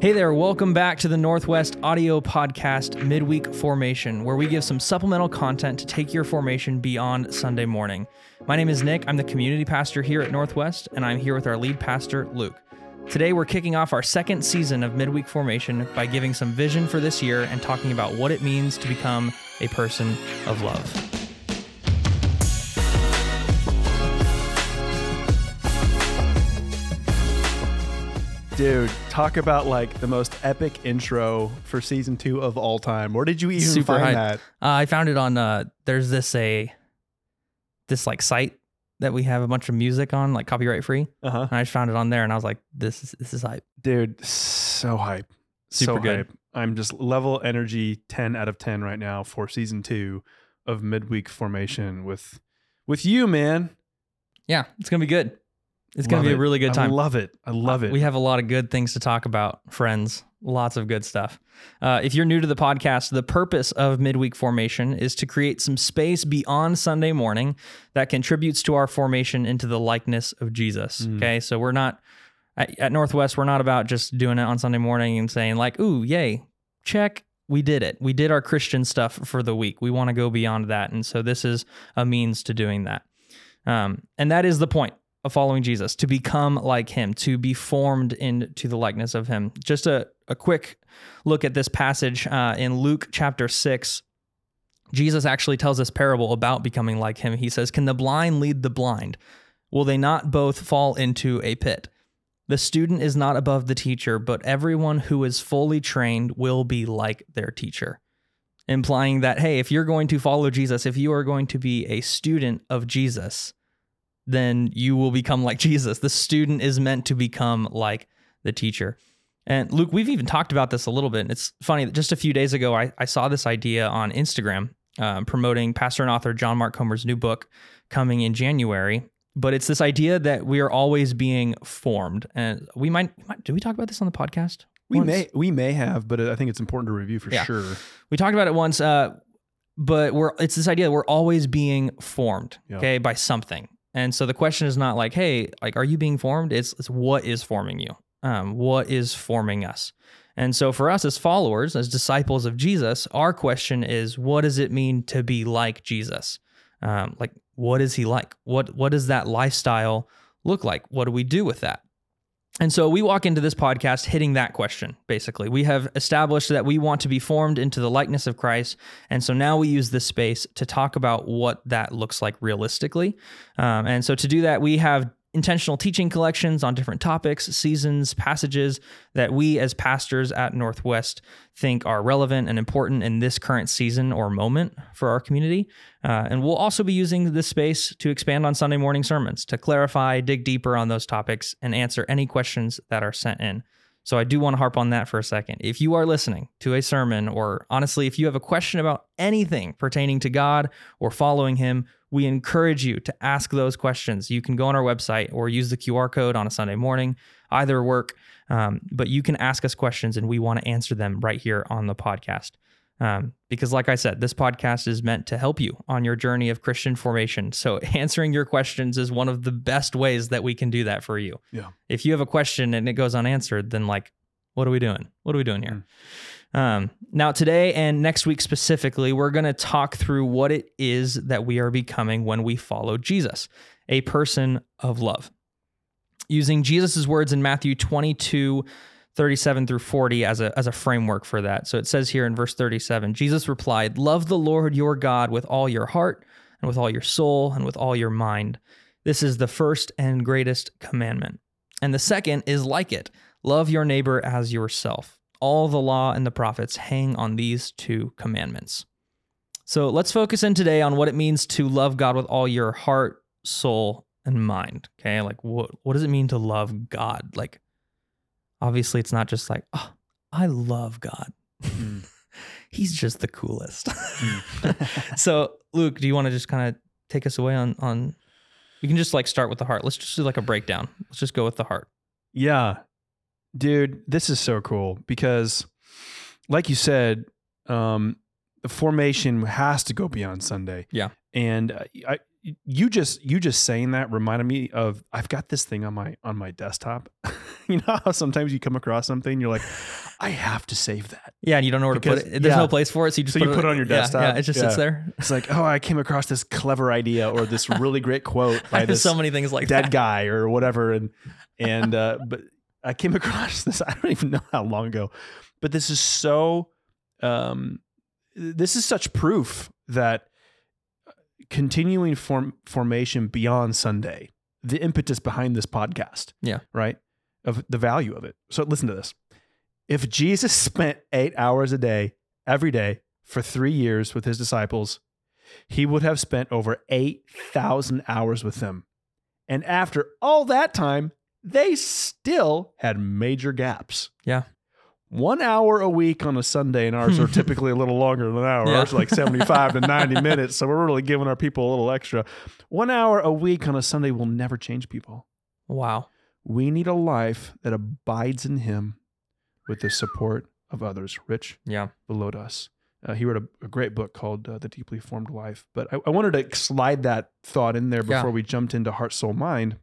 Hey there, welcome back to the Northwest Audio Podcast Midweek Formation, where we give some supplemental content to take your formation beyond Sunday morning. My name is Nick. I'm the community pastor here at Northwest, and I'm here with our lead pastor, Luke. Today, we're kicking off our second season of Midweek Formation by giving some vision for this year and talking about what it means to become a person of love. Dude, talk about like the most epic intro for season two of all time. Where did you even Super find that? Uh, I found it on uh there's this a this like site that we have a bunch of music on, like copyright free. Uh huh. And I just found it on there and I was like, this is this is hype. Dude, so hype. Super so good. hype. I'm just level energy 10 out of 10 right now for season two of midweek formation with with you, man. Yeah, it's gonna be good. It's gonna Love be a really good time. I love it. I love it. We have a lot of good things to talk about, friends. Lots of good stuff. Uh, if you're new to the podcast, the purpose of midweek formation is to create some space beyond Sunday morning that contributes to our formation into the likeness of Jesus. Mm. Okay, so we're not at, at Northwest. We're not about just doing it on Sunday morning and saying like, "Ooh, yay, check." We did it. We did our Christian stuff for the week. We want to go beyond that, and so this is a means to doing that. Um, and that is the point of following Jesus, to become like him, to be formed into the likeness of him. Just a, a quick look at this passage uh, in Luke chapter 6. Jesus actually tells this parable about becoming like him. He says, Can the blind lead the blind? Will they not both fall into a pit? The student is not above the teacher, but everyone who is fully trained will be like their teacher. Implying that, hey, if you're going to follow Jesus, if you are going to be a student of Jesus, then you will become like Jesus. The student is meant to become like the teacher. And Luke, we've even talked about this a little bit. And it's funny that just a few days ago, I, I saw this idea on Instagram um, promoting pastor and author John Mark Comer's new book coming in January. But it's this idea that we are always being formed. And we might, might did we talk about this on the podcast? we once? may we may have, but I think it's important to review for Yeah. sure. We talked about it once, uh, but we're it's this idea that we're always being formed, Yeah. okay, by something. And so the question is not like, hey, like, are you being formed? It's, it's what is forming you? Um, what is forming us? And so for us as followers, as disciples of Jesus, our question is, what does it mean to be like Jesus? Um, like, what is he like? What what does that lifestyle look like? What do we do with that? And so we walk into this podcast hitting that question, basically. We have established that we want to be formed into the likeness of Christ. And so now we use this space to talk about what that looks like realistically. Um, and so to do that, we have intentional teaching collections on different topics, seasons, passages that we as pastors at Northwest think are relevant and important in this current season or moment for our community. Uh, and we'll also be using this space to expand on Sunday morning sermons, to clarify, dig deeper on those topics, and answer any questions that are sent in. So I do want to harp on that for a second. If you are listening to a sermon, or honestly, if you have a question about anything pertaining to God or following Him, we encourage you to ask those questions. You can go on our website or use the QR code on a Sunday morning, either work. Um, but you can ask us questions and we want to answer them right here on the podcast. Um, because, like I said, this podcast is meant to help you on your journey of Christian formation. So, answering your questions is one of the best ways that we can do that for you. Yeah. If you have a question and it goes unanswered, then, like, what are we doing? What are we doing here? Um, now, today and next week specifically, we're going to talk through what it is that we are becoming when we follow Jesus, a person of love. Using Jesus' words in Matthew 22, 37 through 40 as a, as a framework for that. So it says here in verse 37 Jesus replied, Love the Lord your God with all your heart, and with all your soul, and with all your mind. This is the first and greatest commandment. And the second is like it love your neighbor as yourself. All the law and the prophets hang on these two commandments. So let's focus in today on what it means to love God with all your heart, soul, and mind. Okay. Like, what, what does it mean to love God? Like, obviously, it's not just like, oh, I love God. Mm. He's just the coolest. so, Luke, do you want to just kind of take us away on, on, we can just like start with the heart. Let's just do like a breakdown. Let's just go with the heart. Yeah. Dude, this is so cool because like you said, um the formation has to go beyond Sunday. Yeah. And uh, I you just you just saying that reminded me of I've got this thing on my on my desktop. you know how sometimes you come across something and you're like, I have to save that. Yeah, and you don't know where Because- to put it. There's yeah. no place for it, so you just So put you put it on your desktop? Yeah, it just sits there. It's like, oh, I came across this clever idea or this really great quote by this so many things like dead that. guy or whatever. And and uh, but I came across this. I don't even know how long ago, but this is so. Um, this is such proof that continuing form formation beyond Sunday, the impetus behind this podcast. Yeah. Right. Of the value of it. So listen to this. If Jesus spent eight hours a day every day for three years with his disciples, he would have spent over 8,000 hours with them. And after all that time, they still had major gaps. Yeah. One hour a week on a Sunday, and ours are typically a little longer than an hour. Yeah. Ours are like 75 to 90 minutes. So we're really giving our people a little extra. One hour a week on a Sunday will never change people. Wow. We need a life that abides in Him with the support of others, rich Yeah. Villodas. Uh, he wrote a, a great book called uh, The Deeply Formed Life. But I, I wanted to slide that thought in there Yeah. before we jumped into heart, soul, mind,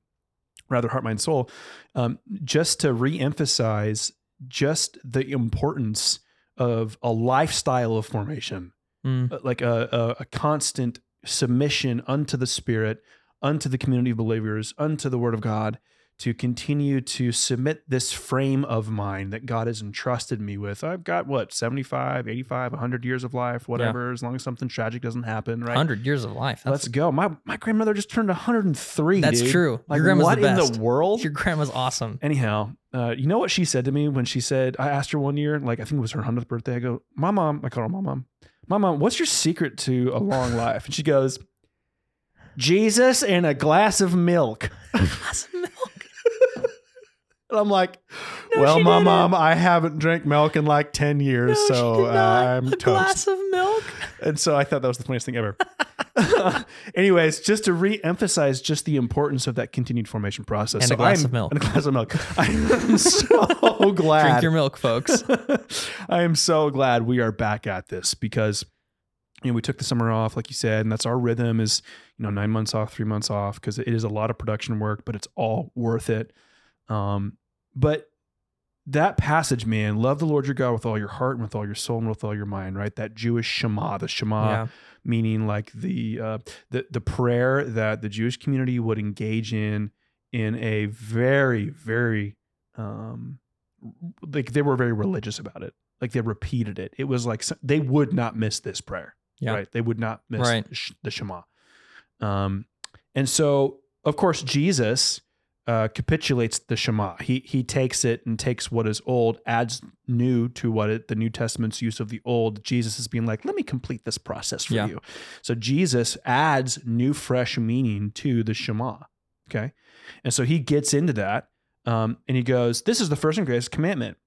rather heart, mind, soul, um, just to reemphasize just the importance of a lifestyle of formation Mm. uh, like a, a, a constant submission unto the Spirit, unto the community of believers, unto the Word of God, to continue to submit this frame of mind that God has entrusted me with. I've got what, 75, 85, 100 years of life, whatever, as long as something tragic doesn't happen, right? 100 years of life. That's, Let's go. My my grandmother just turned 103. that's dude. true. Like, Your grandma's what the in the world? Your grandma's awesome. Anyhow, uh, you know what she said to me when she said, I asked her one year, like I think it was her 100th birthday. I go, My mom, I call her my mom, my mom, what's your secret to a long life? And she goes, Jesus and a glass of milk. Glass of milk. And I'm like, No, Well, my didn't. mom, I haven't drank milk in like 10 years. No, she so did not. Uh, I'm a toast. glass of milk. And so I thought that was the funniest thing ever. Anyways, just to re-emphasize just the importance of that continued formation process. And so a glass I'm- of milk. And a glass of milk. I'm so glad. Drink your milk, folks. I am so glad we are back at this because you know we took the summer off, like you said, and that's our rhythm is you know nine months off, three months off because it is a lot of production work, but it's all worth it. Um, but that passage, man, love the Lord your God with all your heart and with all your soul and with all your mind, right? That Jewish Shema, the Shema yeah. meaning like the uh, the the prayer that the Jewish community would engage in in a very very um like they were very religious about it. Like they repeated it. It was like they would not miss this prayer. Yeah. Right? They would not miss Right. the Shema. Um and so of course Jesus uh, capitulates the Shema. He he takes it and takes what is old, adds new to what it, the New Testament's use of the old. Jesus is being like, let me complete this process for Yeah. you. So Jesus adds new, fresh meaning to the Shema. Okay, and so he gets into that, um, and he goes, "This is the first and greatest commandment,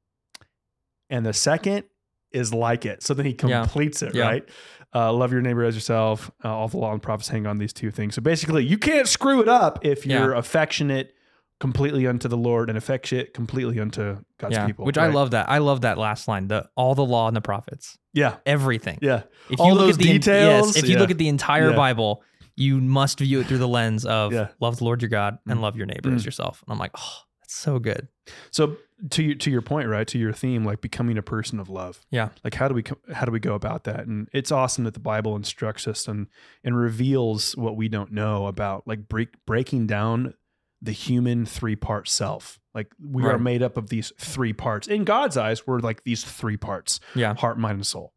and the second is like it." So then he Yeah. completes it, Yeah. right? Uh, love your neighbor as yourself. Uh, all the law and prophets hang on these two things. So basically, you can't screw it up if you're affectionate completely unto the Lord and affectionate completely unto God's yeah. people. Which I love that. I love that last line. The all the law and the prophets. Yeah, Everything. yeah, If All you look those at the details, yes, if you yeah. look at the entire Yeah. Bible, you must view it through the lens of love the Lord your God and Mm. love your neighbor as Mm. yourself. And I'm like, oh, that's so good. So to your to your point, right? To your theme, like becoming a person of love. Yeah. Like how do we how do we go about that? And it's awesome that the Bible instructs us and and reveals what we don't know about like break, breaking down the human three part self. Like we are made up of these three parts. In God's eyes, we're like these three parts: Yeah. heart, mind, and soul.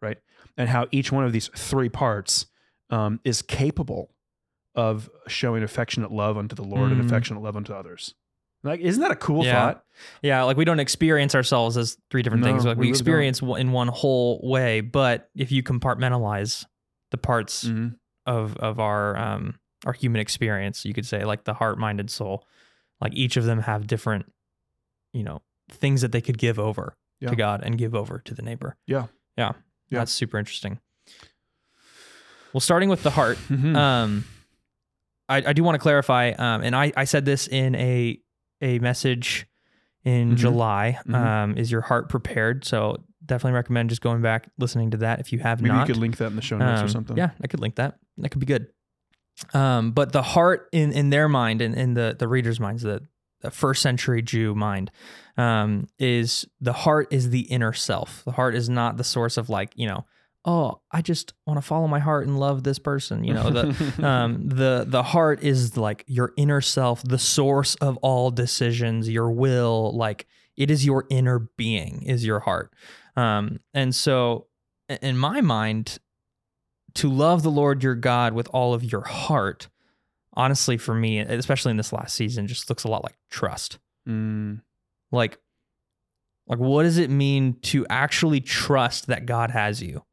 Right? And how each one of these three parts um, is capable of showing affectionate love unto the Lord and Mm. affectionate love unto others. Like, isn't that a cool Yeah. thought? Yeah, like we don't experience ourselves as three different things. Like we we, really don't. experience in one whole way, but if you compartmentalize the parts Mhm. of of our um our human experience, you could say like the heart, mind, and soul, like each of them have different, you know, things that they could give over Yeah. to God and give over to the neighbor. Yeah. Yeah. Yeah. That's super interesting. Well, starting with the heart, Mhm. um, I, I do want to clarify, um, and I, I said this in a a message in Mhm. July. Mhm. Um, is your heart prepared? So definitely recommend just going back listening to that if you have Maybe not. you could link that in the show notes or Um, something. Yeah, I could link that. That could be good. Um, but the heart in in their mind and in the the reader's minds, the the first century Jew mind, um, is the heart is the inner self. The heart is not the source of like you know, oh, I just want to follow my heart and love this person. You know, the um, the the heart is like your inner self, the source of all decisions, your will. Like it is your inner being, is your heart. Um, and so, in my mind, to love the Lord your God with all of your heart, honestly, for me, especially in this last season, just looks a lot like trust. Mm, Like, like what does it mean to actually trust that God has you?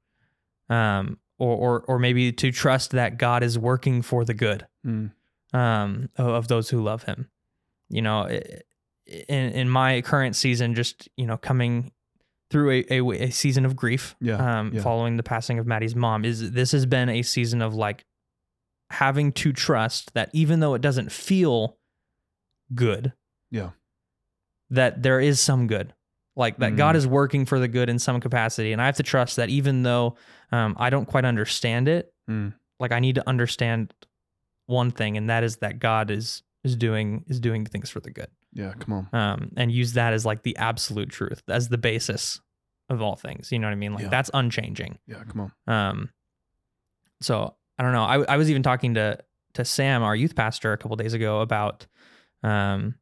Um, or or or maybe to trust that God is working for the good mm, um, of, of those who love Him. You know, in in my current season, just you know, coming through a, a, a season of grief, Yeah, um, yeah. following the passing of Maddie's mom, is this has been a season of like having to trust that even though it doesn't feel good, Yeah. that there is some good. Like that God Mm. is working for the good in some capacity. And I have to trust that even though um, I don't quite understand it, mm. like I need to understand one thing, and that is that God is is doing is doing things for the good. Yeah, come on. Um, and use that as like the absolute truth, as the basis of all things. You know what I mean? Like Yeah. that's unchanging. Yeah, come on. Um, so I don't know. I, I was even talking to to Sam, our youth pastor, a couple days ago about um,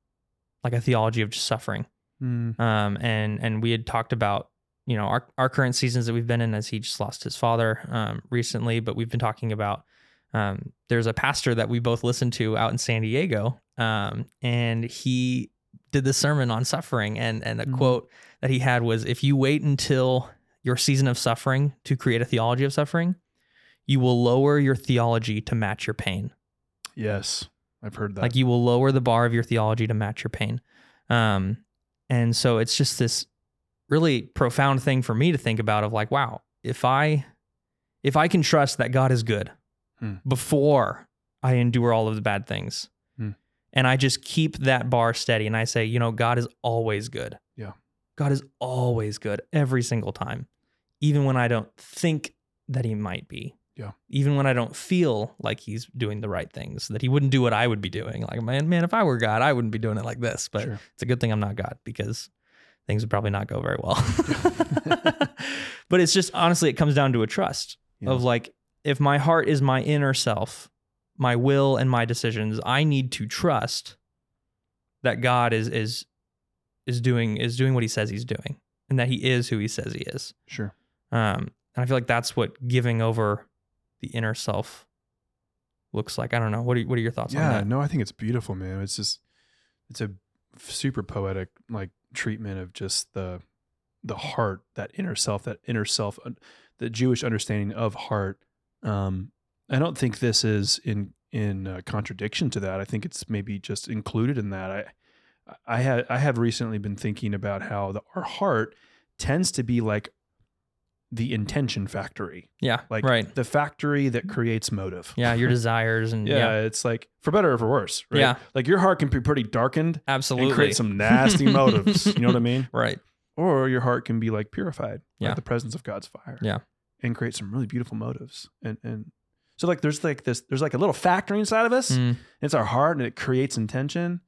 like a theology of just suffering. Mm, Um, and and we had talked about you know our our current seasons that we've been in as he just lost his father um, recently, but we've been talking about um, there's a pastor that we both listened to out in San Diego, um, and he did this sermon on suffering, and and a Mhm. quote that he had was, "If you wait until your season of suffering to create a theology of suffering, you will lower your theology to match your pain." yes, I've heard that. Like you will lower the bar of your theology to match your pain. Um, and so it's just this really profound thing for me to think about of like, wow, if I if I can trust that God is good Hmm. before I endure all of the bad things. And I just keep that bar steady and I say, you know, God is always good. Yeah. God is always good every single time, even when I don't think that he might be. Yeah. Even when I don't feel like he's doing the right things, that he wouldn't do what I would be doing. Like, man, man, if I were God, I wouldn't be doing it like this. But Sure. it's a good thing I'm not God because things would probably not go very well. but it's just honestly, it comes down to a trust Yeah. of like, if my heart is my inner self, my will and my decisions, I need to trust that God is is is doing is doing what he says he's doing and that he is who he says he is. Sure. Um, and I feel like that's what giving over the inner self looks like. I don't know. What are what are your thoughts on Yeah, that? no, I think it's beautiful, man. It's just it's a super poetic like treatment of just the the heart, that inner self, that inner self, the Jewish understanding of heart. Um, I don't think this is in in uh, contradiction to that. I think it's maybe just included in that. I I had I have recently been thinking about how the, our heart tends to be like the intention factory, Yeah, like right. the factory that creates motive. Yeah, your desires and Yeah, yeah, it's like for better or for worse, right? Yeah. Like your heart can be pretty darkened absolutely. and create some nasty motives. You know what I mean? right. Or your heart can be like purified Yeah. the presence of God's fire. Yeah. And create some really beautiful motives. And and so like there's like this there's like a little factory inside of us. Mm, It's our heart and it creates intention.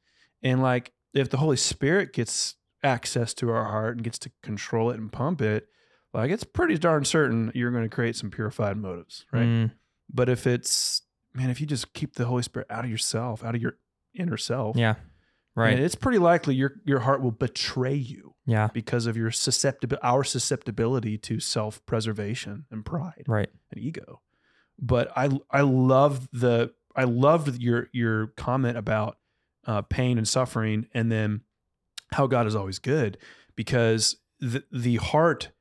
And like if the Holy Spirit gets access to our heart and gets to control it and pump it, like it's pretty darn certain you're going to create some purified motives, right? mm, But if it's man, if you just keep the Holy Spirit out of yourself, out of your inner self, yeah. Right. it's pretty likely your your heart will betray you yeah. because of your susceptibility, our susceptibility to self preservation and pride Right. and ego. But I I love the I loved your your comment about uh, pain and suffering, and then how God is always good because the the heart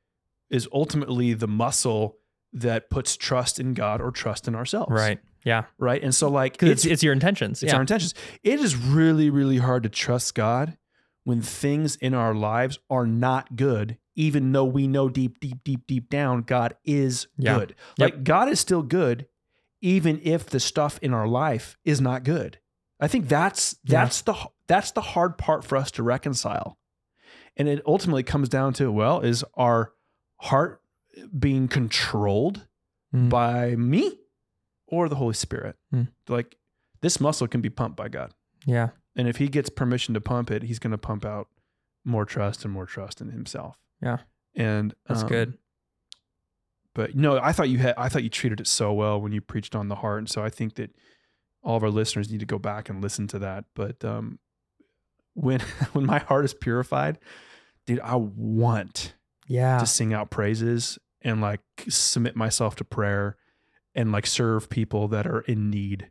is ultimately the muscle that puts trust in God or trust in ourselves. Right. Yeah. Right. And so like Because it's, it's your intentions. it's yeah. our intentions. It is really, really hard to trust God when things in our lives are not good, even though we know deep, deep, deep, deep down God is Yeah. good. Yep. Like God is still good, even if the stuff in our life is not good. I think that's Yeah. that's the that's the hard part for us to reconcile. And it ultimately comes down to, well, is our heart being controlled Mm. by me? or the Holy Spirit. Hmm. Like this muscle can be pumped by God. Yeah. And if he gets permission to pump it, he's going to pump out more trust and more trust in himself. Yeah. And That's um, good. But no, I thought you had I thought you treated it so well when you preached on the heart. And so I think that all of our listeners need to go back and listen to that. But um when when my heart is purified, dude, I want Yeah. to sing out praises and like submit myself to prayer and like serve people that are in need.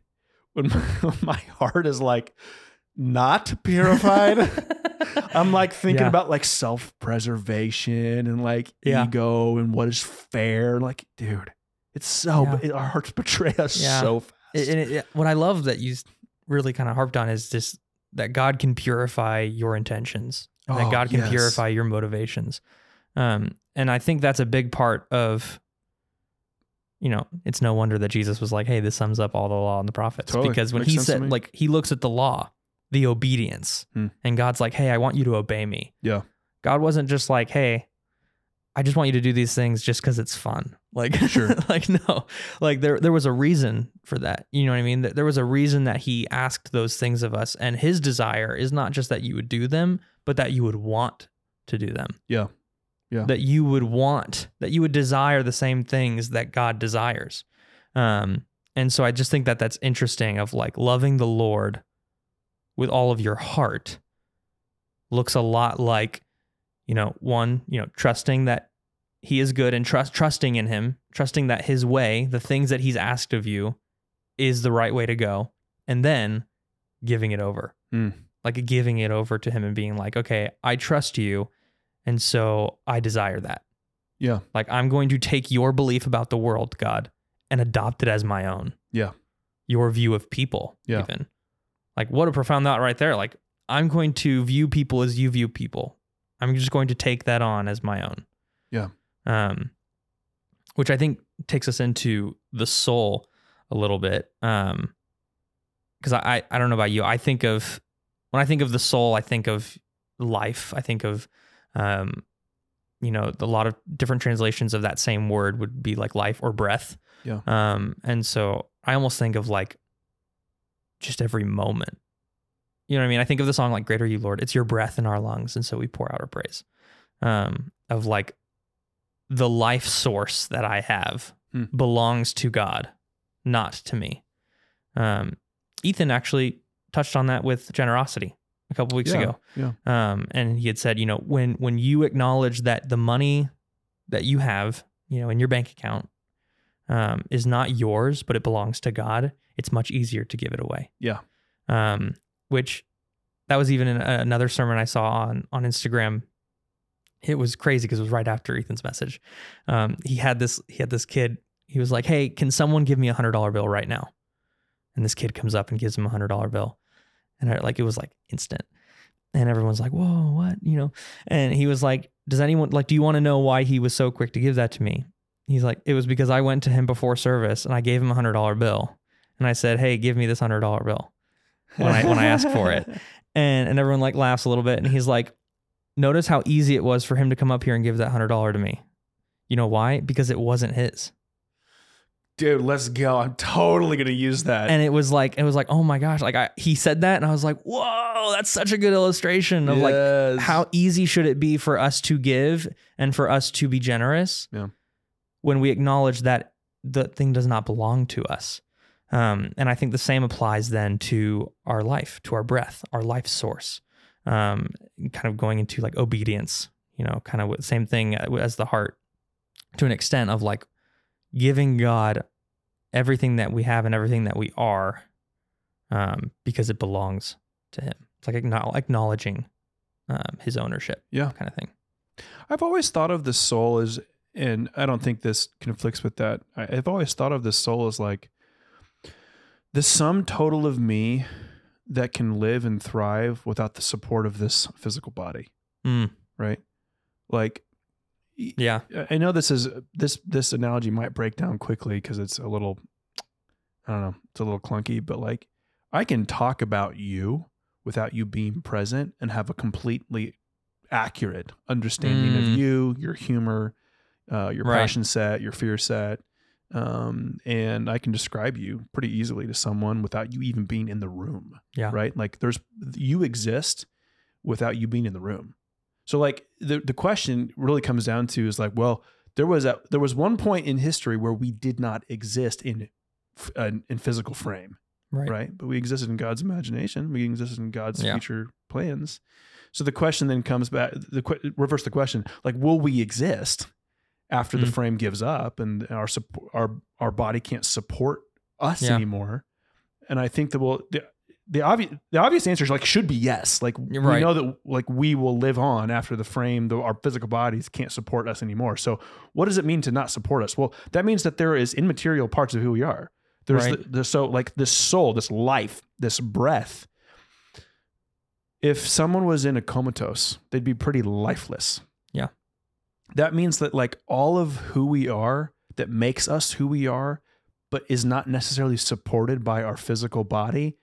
When my, when my heart is like not purified, I'm like thinking Yeah. about like self preservation and like Yeah. ego and what is fair. Like, dude, it's so Yeah. it, our hearts betray us Yeah. so fast. And it- what I love that you really kind of harped on is just that God can purify your intentions, that Oh, God can yes. purify your motivations. Um, and I think that's a big part of, you know, it's no wonder that Jesus was like, hey, this sums up all the law and the prophets. Totally. Because when Makes he said, like, he looks at the law, the obedience, Hmm. and God's like, hey, I want you to obey me. Yeah. God wasn't just like, hey, I just want you to do these things just because it's fun. Like, Sure. like no, like there there was a reason for that. You know what I mean? That there was a reason that he asked those things of us, and his desire is not just that you would do them, but that you would want to do them. Yeah. Yeah. That you would want, that you would desire the same things that God desires. Um, and so I just think that that's interesting. Of like loving the Lord with all of your heart looks a lot like you know one you know trusting that he is good and trust trusting in him trusting that his way the things that he's asked of you is the right way to go and then giving it over Mm. like giving it over to him and being like okay i trust you and so i desire that Yeah. like i'm going to take your belief about the world god and adopt it as my own Yeah. your view of people Yeah. even like what a profound thought right there. Like i'm going to view people as you view people. I'm just going to take that on as my own. Yeah. um which i think takes us into the soul a little bit. Um because I, I i don't know about you. I think of when i think of the soul i think of life. I think of um you know a lot of different translations of that same word would be like life or breath. Yeah. um and so i almost think of like just every moment you know what i mean i think of the song like Great Are You Lord it's your breath in our lungs and so we pour out our praise um of like the life source that i have Hmm. belongs to god not to me um ethan actually touched on that with generosity a couple weeks Yeah. ago Yeah. um, and he had said, you know, when when you acknowledge that the money that you have, you know, in your bank account, um, is not yours, but it belongs to God, it's much easier to give it away. Yeah. Um, which that was even in a- another sermon I saw on on Instagram. It was crazy because it was right after Ethan's message. Um, he had this he had this kid. He was like, "Hey, can someone give me a hundred dollar bill right now?" And this kid comes up and gives him a hundred dollar bill, and I, like it was like instant. And everyone's like, "Whoa, what?" You know. And he was like, "Does anyone like? Do you want to know why he was so quick to give that to me?" He's like, "It was because I went to him before service and I gave him a hundred dollar bill, and I said, "Hey, give me this hundred dollar bill." When I- when I asked for it. and and everyone like laughs a little bit and he's like notice how easy it was for him to come up here and give that hundred dollar to me you know why because it wasn't his Dude, let's go. I'm totally gonna use that. and it was like it was like oh my gosh like I, he said that and i was like whoa that's such a good illustration of like how easy should it be for us to give and for us to be generous Yeah. when we acknowledge that the thing does not belong to us um, and i think the same applies then to our life to our breath our life source um, kind of going into like obedience you know kind of same thing as the heart to an extent of like giving god everything that we have and everything that we are um, because it belongs to him it's like acknowledging um, his ownership Yeah. kind of thing I've always thought of the soul as, and I don't think this conflicts with that. I've always thought of the soul as like the sum total of me that can live and thrive without the support of this physical body, Mm, right? Like, yeah I know this is this this analogy might break down quickly because it's a little, I don't know, it's a little clunky, but like I can talk about you without you being present and have a completely accurate understanding of Mm. you, your humor, uh, your Right. passion set, your fear set, Um, and I can describe you pretty easily to someone without you even being in the room. Yeah. Right. Like there's you exist without you being in the room. So like the the question really comes down to is like, well, there was a there was one point in history where we did not exist in uh, in physical frame, Right. right. But we existed in God's imagination. We existed in God's Yeah. future plans. So the question then comes back. The reverse the question: like, will we exist after the Mm. frame gives up and our our our body can't support us Yeah. anymore? And I think that well, the the obvious the obvious answer is like should be yes. Like You're we know that like we will live on after the frame. The, our physical bodies can't support us anymore. So what does it mean to not support us? Well, that means that there is immaterial parts of who we are. There's Right. the, the so like this soul, this life, this breath. If someone was in a comatose, they'd be pretty lifeless. That means that like all of who we are that makes us who we are, but is not necessarily supported by our physical body,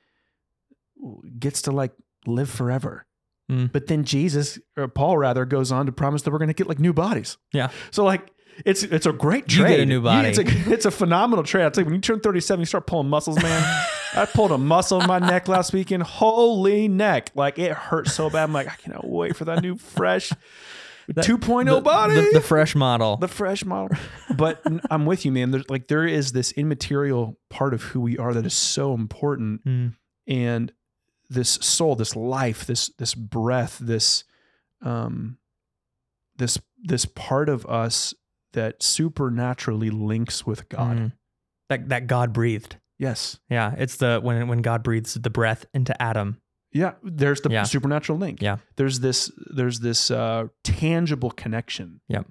gets to like live forever. Mm. But then Jesus or Paul rather goes on to promise that we're going to get like new bodies. Yeah. So like it's it's a great trade. You get a new body. It's a it's a phenomenal trade. I'll tell you, when you turn 37, you start pulling muscles, man. I pulled a muscle in my neck last weekend. Holy neck. Like it hurt so bad. I'm like, I cannot wait for that new fresh That- 2.0 the, body. The, the fresh model. the fresh model. But i'm with you, man. There's like there is this immaterial part of who we are that is so important Mm. and this soul this life this this breath this um this this part of us that supernaturally links with god Mm. That that God breathed. yes Yeah, it's the when when God breathes the breath into Adam. Yeah there's the Yeah. supernatural link Yeah. there's this there's this uh tangible connection Yep.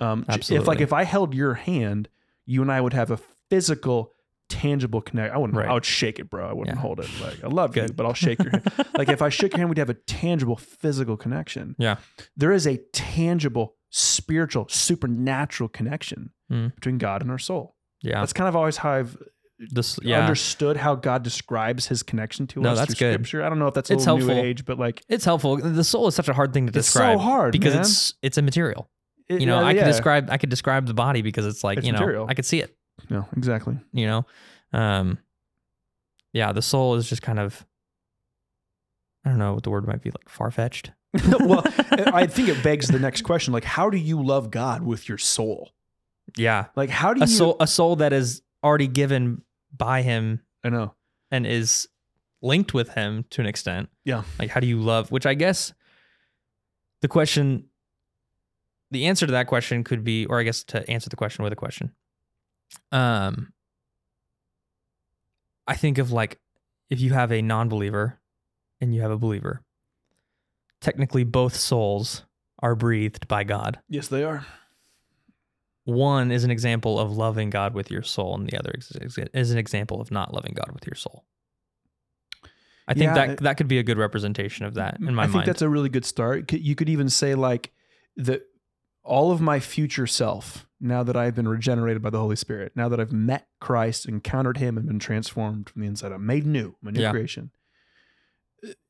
um j- if like if i held your hand you and i would have a physical tangible connect i wouldn't Right. i would shake it bro i wouldn't Yeah. hold it like i love you but i'll shake your hand like if I shook your hand, we'd have a tangible physical connection. Yeah. There is a tangible, spiritual, supernatural connection Mm. between God and our soul. Yeah. That's kind of always how I've This yeah. understood how God describes his connection to No, us that's through good. scripture. I don't know if that's a It's little new helpful. age, but like it's helpful. The soul is such a hard thing to it's describe so hard because man. it's it's immaterial. It- You know, yeah, I could yeah. describe I could describe the body because it's like, It's you know, material. I could see it, No, exactly. you know. Um yeah, the soul is just kind of I don't know what the word might be like far fetched. well, I think it begs the next question: like, how do you love God with your soul? Yeah. Like, how do A you? soul a soul that is already given by him I know. and is linked with him to an extent. Yeah. Like how do you love which I guess the question the answer to that question could be or I guess to answer the question with a question. Um I think of like if you have a non-believer and you have a believer technically both souls are breathed by God. Yes, they are. One is an example of loving God with your soul, and the other is an example of not loving God with your soul. I think Yeah, that it- that could be a good representation of that in mm, my I think mind. that's a really good start. You could even say like that all of my future self, now that I've been regenerated by the Holy Spirit, now that I've met Christ, encountered Him, and been transformed from the inside, I'm made new, I'm a new Yeah. creation.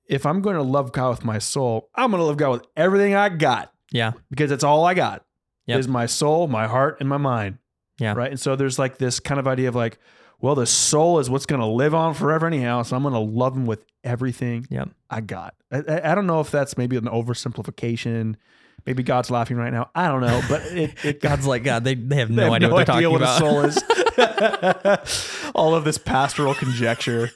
If I'm going to love God with my soul, I'm going to love God with everything I got yeah, because that's all I got Yep. is my soul, my heart, and my mind. Yeah. Right. And so there's like this kind of idea of like, well, the soul is what's going to live on forever anyhow. So I'm going to love him with everything Yep. I got. I, I, don't know if that's maybe an oversimplification. Maybe God's laughing right now. I don't know, but it, it God's like God. They they have no they have idea what they're talking what about. a soul is. All of this pastoral conjecture.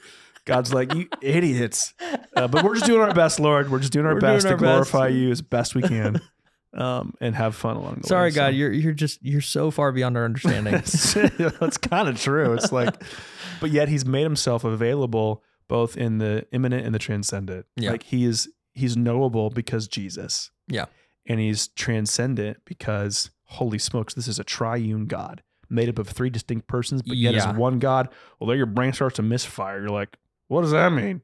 God's like, you idiots. Uh, but we're just doing our best, Lord. We're just doing our We're best doing to our best. glorify you as best we can um, and have fun along the Sorry, way. God, you're you're just you're so far beyond our understanding. it's kind of true. It's like, but yet he's made himself available both in the immanent and the transcendent. Yeah. Like he is, he's knowable because Jesus. Yeah. And he's transcendent because holy smokes, this is a triune God made up of three distinct persons, but yet Yeah. as one God. Well, there your brain starts to misfire. You're like, what does that mean?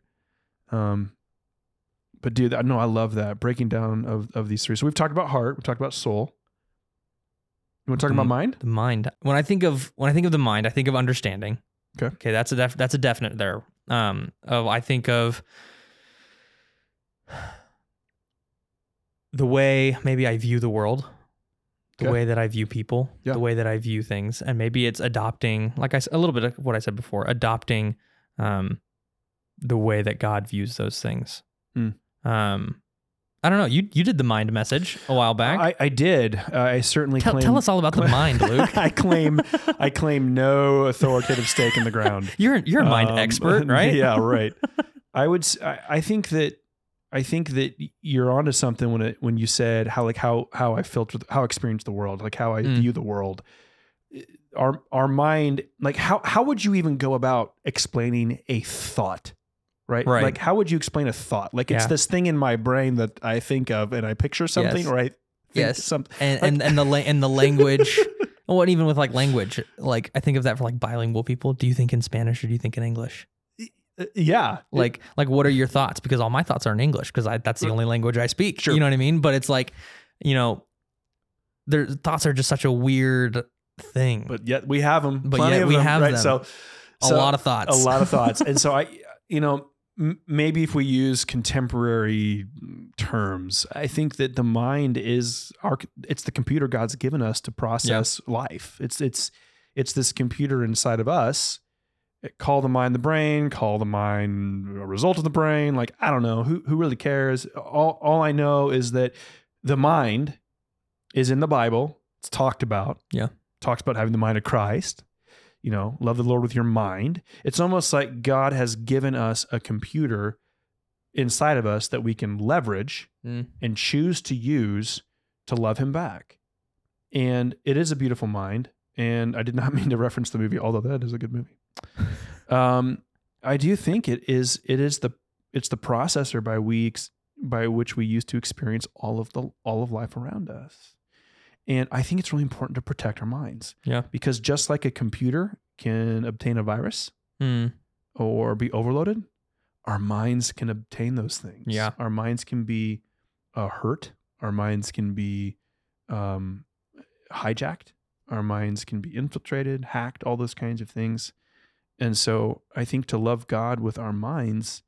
Um, but dude, I know I love that breaking down of, of these three. So we've talked about heart, we've talked about soul. You want to talk about Mm. mind? the mind. When I think of when I think of the mind, I think of understanding. Okay. Okay, that's a def- that's a definite there. Um, of I think of the way maybe I view the world, the Okay. way that I view people, Yeah. the way that I view things, and maybe it's adopting, like I a little bit of what I said before, adopting um, the way that God views those things. Hmm. Um, I don't know. You you did the mind message a while back. I, I did. Uh, I certainly tell, claim, tell us all about the mind, Luke. I claim I claim no authoritative stake in the ground. You're you're a mind Um, expert, right? Yeah, right. I would. I, I think that. I think that you're onto something when it when you said how like how how I filter how I experience the world like how I Mm. view the world. Our our mind like how how would you even go about explaining a thought, right? Right. Like how would you explain a thought? Like it's Yeah. this thing in my brain that I think of and I picture something, Yes. or I think Yes. something. and and and the la- and the language. well, and even with like language, like I think of that for like bilingual people. Do you think in Spanish or do you think in English? Uh, yeah, Like like what are your thoughts? Because all my thoughts are in English because I that's the only language I speak. Sure. You know what I mean? But it's like, you know, their thoughts are just such a weird thing. but yet we have them. But Plenty yet of we them, have right? them. So a so- lot of thoughts. a lot of thoughts. And so I, you know, m- maybe if we use contemporary terms, I think that the mind is our, it's the computer God's given us to process life. It's, it's, it's this computer inside of us. Eh, call the mind the brain, call the mind a result of the brain. Like, I don't know who, who really cares. All, all I know is that the mind is in the Bible. It's talked about. Yeah. Talks about having the mind of Christ you know, love the Lord with your mind. It's almost like God has given us a computer inside of us that we can leverage Mm. and choose to use to love Him back. And it is a beautiful mind. And I did not mean to reference the movie, although that is a good movie. Um, I do think it is. It is the it's the processor by we ex- by which we use to experience all of the all of life around us. And I think it's really important to protect our minds. Yeah. Because just like a computer can obtain a virus Mm. or be overloaded, our minds can obtain those things. Yeah. Our minds can be uh, hurt. Our minds can be um, hijacked. Our minds can be infiltrated, hacked, all those kinds of things. And so I think to love God with our minds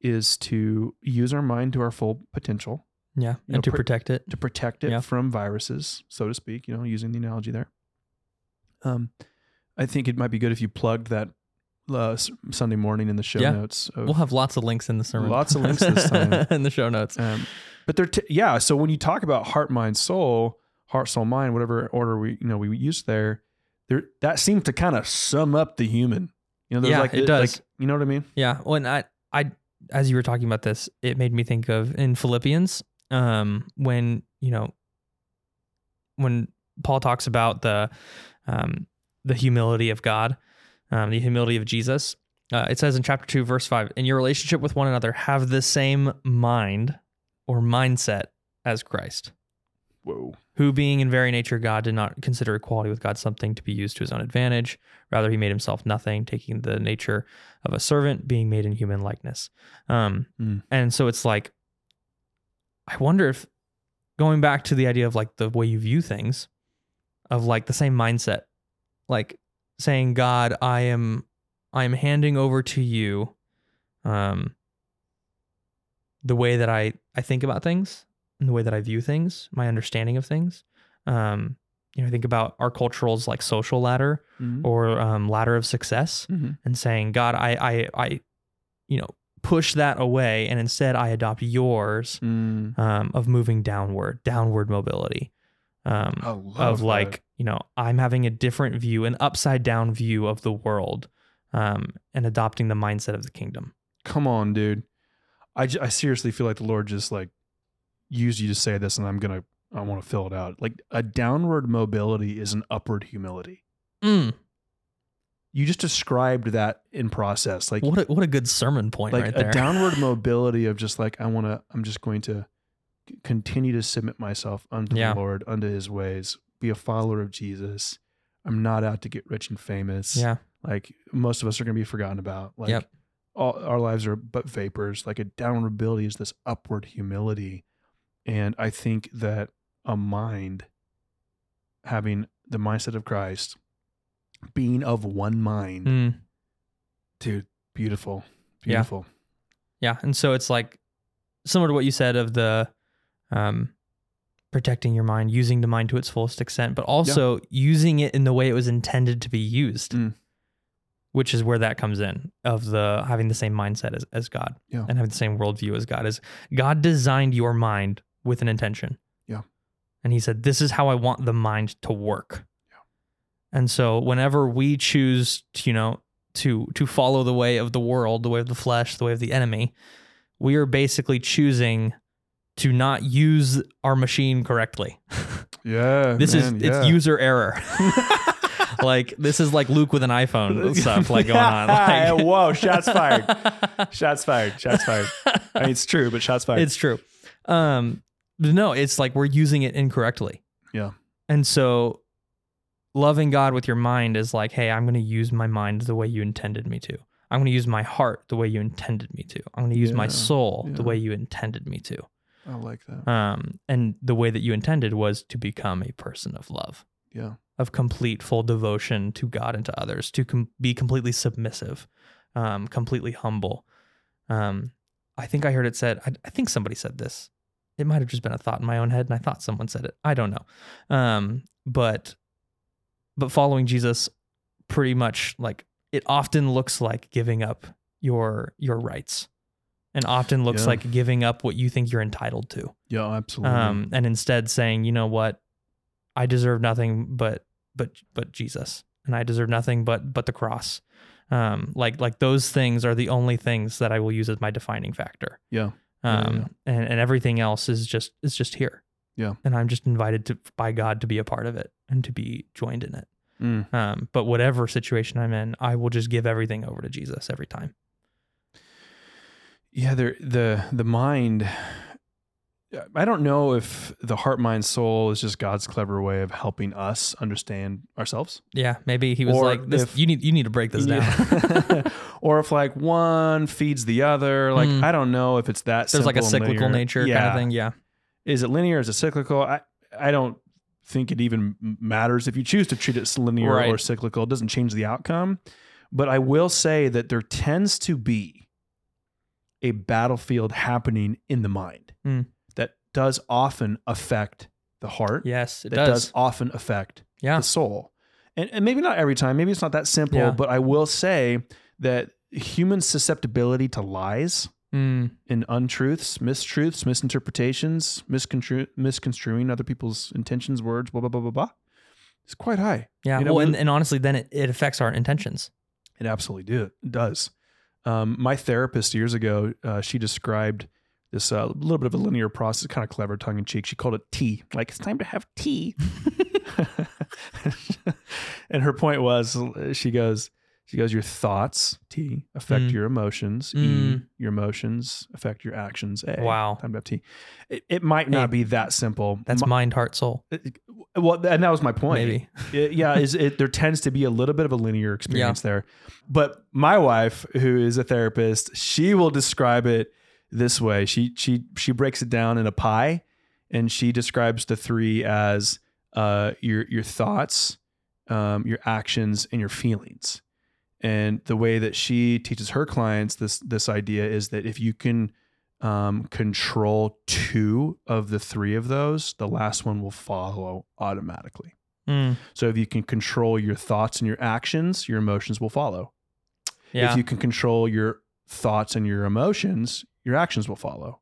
is to use our mind to our full potential Yeah. You know, and to pr- protect it. to protect it Yeah. from viruses, so to speak, you know, using the analogy there. Um, I think it might be good if you plugged that uh, Sunday morning in the show Yeah. notes. Of, We'll have lots of links in the sermon. Lots of links this time. in the show notes. um, but they're t- yeah. So when you talk about heart, mind, soul, heart, soul, mind, whatever order we you know we use there, there that seems to kind of sum up the human. You know, Yeah, like it the- does. like- you know what I mean? Yeah. When I, I, as you were talking about this, it made me think of in Philippians, um, when you know, when Paul talks about the, um, the humility of God, um, the humility of Jesus. Uh, it says in chapter two, verse five, in your relationship with one another, have the same mind or mindset as Christ. Whoa. who being in very nature God did not consider equality with God something to be used to his own advantage. Rather, he made himself nothing, taking the nature of a servant, being made in human likeness. Um, Mm. And so it's like, I wonder if going back to the idea of like the way you view things, of like the same mindset, like saying, God, I am, I am handing over to you, um, the way that I I think about things and the way that I view things, my understanding of things. Um, you know, I think about our cultural's like social ladder Mhm. or um, ladder of success, Mhm. and saying, God, I I I, you know, push that away, and instead I adopt yours Mm. um, of moving downward, downward mobility. Um, of that. like you know i'm having a different view an upside down view of the world um, and adopting the mindset of the kingdom come on, dude. I, j- I seriously feel like the Lord just like used you to say this, and I'm gonna I want to fill it out. Like a downward mobility is an upward humility. Mm, You just described that in process, like what a, what a good sermon point like right a downward mobility of just like I want to. I'm just going to continue to submit myself unto Yeah. the Lord, unto His ways, be a follower of Jesus. I'm not out to get rich and famous. yeah like most of us are going to be forgotten about. Like Yep. all our lives are but vapors. Like a downward mobility is this upward humility, and I think that a mind having the mindset of Christ, being of one mind, Mm, dude, beautiful, beautiful. yeah and so it's like similar to what you said of the um protecting your mind, using the mind to its fullest extent, but also using it in the way it was intended to be used. Mm. Which is where that comes in of the having the same mindset as, as God Yeah. and having the same worldview as God is God designed your mind with an intention. Yeah. And he said, This is how I want the mind to work. And so whenever we choose to, you know, to to follow the way of the world, the way of the flesh, the way of the enemy, we are basically choosing to not use our machine correctly. Yeah. This man, is yeah. it's user error. like this is like Luke with an iPhone and stuff like going on. Like, Whoa, shots fired. Shots fired. Shots fired. I mean, it's true, but shots fired. it's true. Um, no, it's like we're using it incorrectly. Yeah. And so loving God with your mind is like, hey, I'm going to use my mind the way you intended me to. I'm going to use my heart the way you intended me to. I'm going to use my Yeah, soul the way you intended me to. I like that. Um, and the way that you intended was to become a person of love, Yeah. of complete, full devotion to God and to others, to com- be completely submissive, um, completely humble. Um, I think I heard it said, I, I think somebody said this. It might have just been a thought in my own head, and I thought someone said it. I don't know. Um, but, but following Jesus, pretty much like it often looks like giving up your your rights, and often looks Yeah. like giving up what you think you're entitled to Yeah, absolutely. um, and instead saying, you know what, I deserve nothing but but but Jesus, and I deserve nothing but but the cross. Um, like like those things are the only things that I will use as my defining factor. Yeah. Yeah, Um, and and everything else is just is just here. Yeah. And I'm just invited to by God to be a part of it and to be joined in it. Mm. Um, but whatever situation I'm in, I will just give everything over to Jesus every time. Yeah, there the the mind I don't know if the heart mind soul is just God's clever way of helping us understand ourselves. Yeah, maybe he was Or like, "This, if- you need you need to break this down." Yeah. or if like one feeds the other. Like Mm. I don't know if it's that There's like a cyclical linear. nature kind of thing. Yeah. Is it linear? Is it cyclical? I I don't think it even matters if you choose to treat it linear Right. or cyclical. It doesn't change the outcome. But I will say that there tends to be a battlefield happening in the mind Mm. that does often affect the heart. Yes, it that does. often affect Yeah. the soul. And, and maybe not every time. Maybe it's not that simple. Yeah. But I will say that human susceptibility to lies Mm, and untruths, mistruths, misinterpretations, misconstru- misconstruing other people's intentions, words, blah, blah, blah, blah, blah. It's quite high. yeah. You know, well, and, and honestly, then it, it affects our intentions. It absolutely do, it does. Um, my therapist years ago, uh, she described this uh, little bit of a linear process, kind of clever, tongue in cheek. She called it tea, like it's time to have tea. and her point was, she goes, she goes, your thoughts, T, affect Mm. your emotions. E, Mm. your emotions affect your actions. A, Wow. time to have tea. It, it might not be that simple. That's mind, heart, soul. well, and that was my point. Maybe. It- yeah, is it there tends to be a little bit of a linear experience there. But my wife, who is a therapist, she will describe it this way. She she she breaks it down in a pie, and she describes the three as uh, your your thoughts, um, your actions, and your feelings. And the way that she teaches her clients this this idea is that if you can um, control two of the three of those, the last one will follow automatically. Mm, So if you can control your thoughts and your actions, your emotions will follow. yeah. If you can control your thoughts and your emotions, your actions will follow.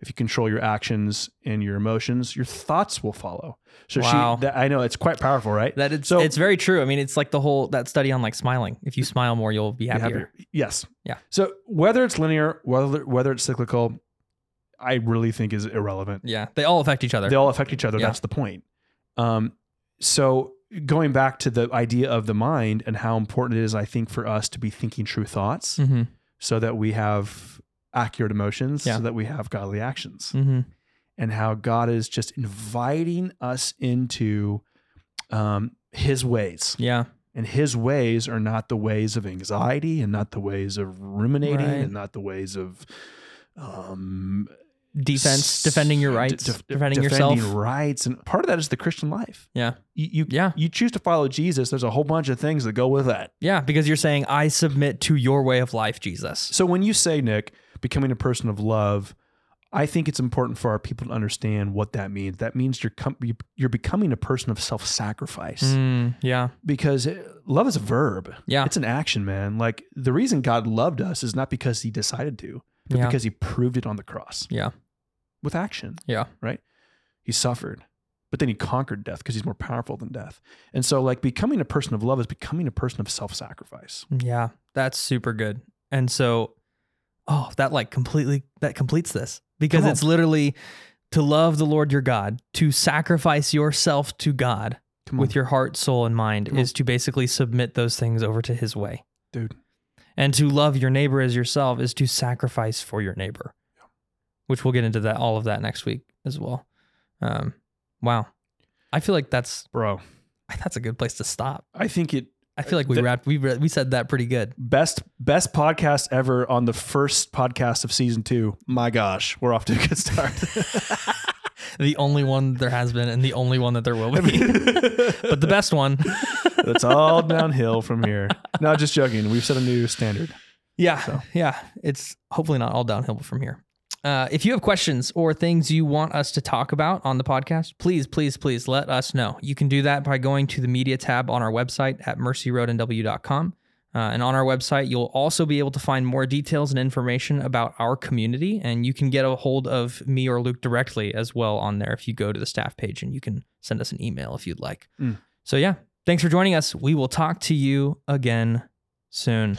If you control your actions and your emotions, your thoughts will follow. So Wow. she, that, I know it's quite powerful, right? that it's so- it's very true. I mean, it's like the whole that study on like smiling. If you smile more, you'll be happier. happier. Yes. Yeah. So whether it's linear, whether whether it's cyclical, I really think is irrelevant. Yeah, they all affect each other. They all affect each other. Yeah. That's the point. Um, so going back to the idea of the mind and how important it is, I think, for us to be thinking true thoughts mm-hmm. so that we have accurate emotions, Yeah. so that we have godly actions, Mm-hmm. and how God is just inviting us into um, His ways. Yeah. And His ways are not the ways of anxiety, and not the ways of ruminating, Right. and not the ways of um, Defense, defending your rights, de- de- defending defending yourself. rights, and part of that is the Christian life. Yeah. You, you Yeah. you choose to follow Jesus. There's a whole bunch of things that go with that. Yeah, because you're saying I submit to your way of life, Jesus. So when you say Nick, becoming a person of love, I think it's important for our people to understand what that means. That means you're com- you- you're becoming a person of self-sacrifice Mm, yeah. because it- love is a verb. Yeah. It's an action, man. Like the reason God loved us is not because he decided to, but Yeah. because he proved it on the cross Yeah. with action. Yeah. Right? He suffered, but then he conquered death because he's more powerful than death. And so like becoming a person of love is becoming a person of self-sacrifice. Yeah. That's super good. And so, oh, that like completely, that completes this because it's literally to love the Lord your God, to sacrifice yourself to God with your heart, soul, and mind Come is to basically submit those things over to his way. dude. And to love your neighbor as yourself is to sacrifice for your neighbor, which we'll get into that all of that next week as well. Um, wow, I feel like that's Bro, that's a good place to stop. I think it I feel like we The- wrapped we we said that pretty good. best best podcast ever on the first podcast of season two. My gosh, we're off to a good start. The only one there has been, and the only one that there will be, but the best one. It's all downhill from here. No, just joking. We've set a new standard. Yeah, So. yeah. It's hopefully not all downhill from here. Uh, if you have questions or things you want us to talk about on the podcast, please, please, please let us know. You can do that by going to the media tab on our website at mercyroadnw.com. Uh, and on our website, you'll also be able to find more details and information about our community. And you can get a hold of me or Luke directly as well on there if you go to the staff page and you can send us an email if you'd like. Mm. So, yeah, thanks for joining us. We will talk to you again soon.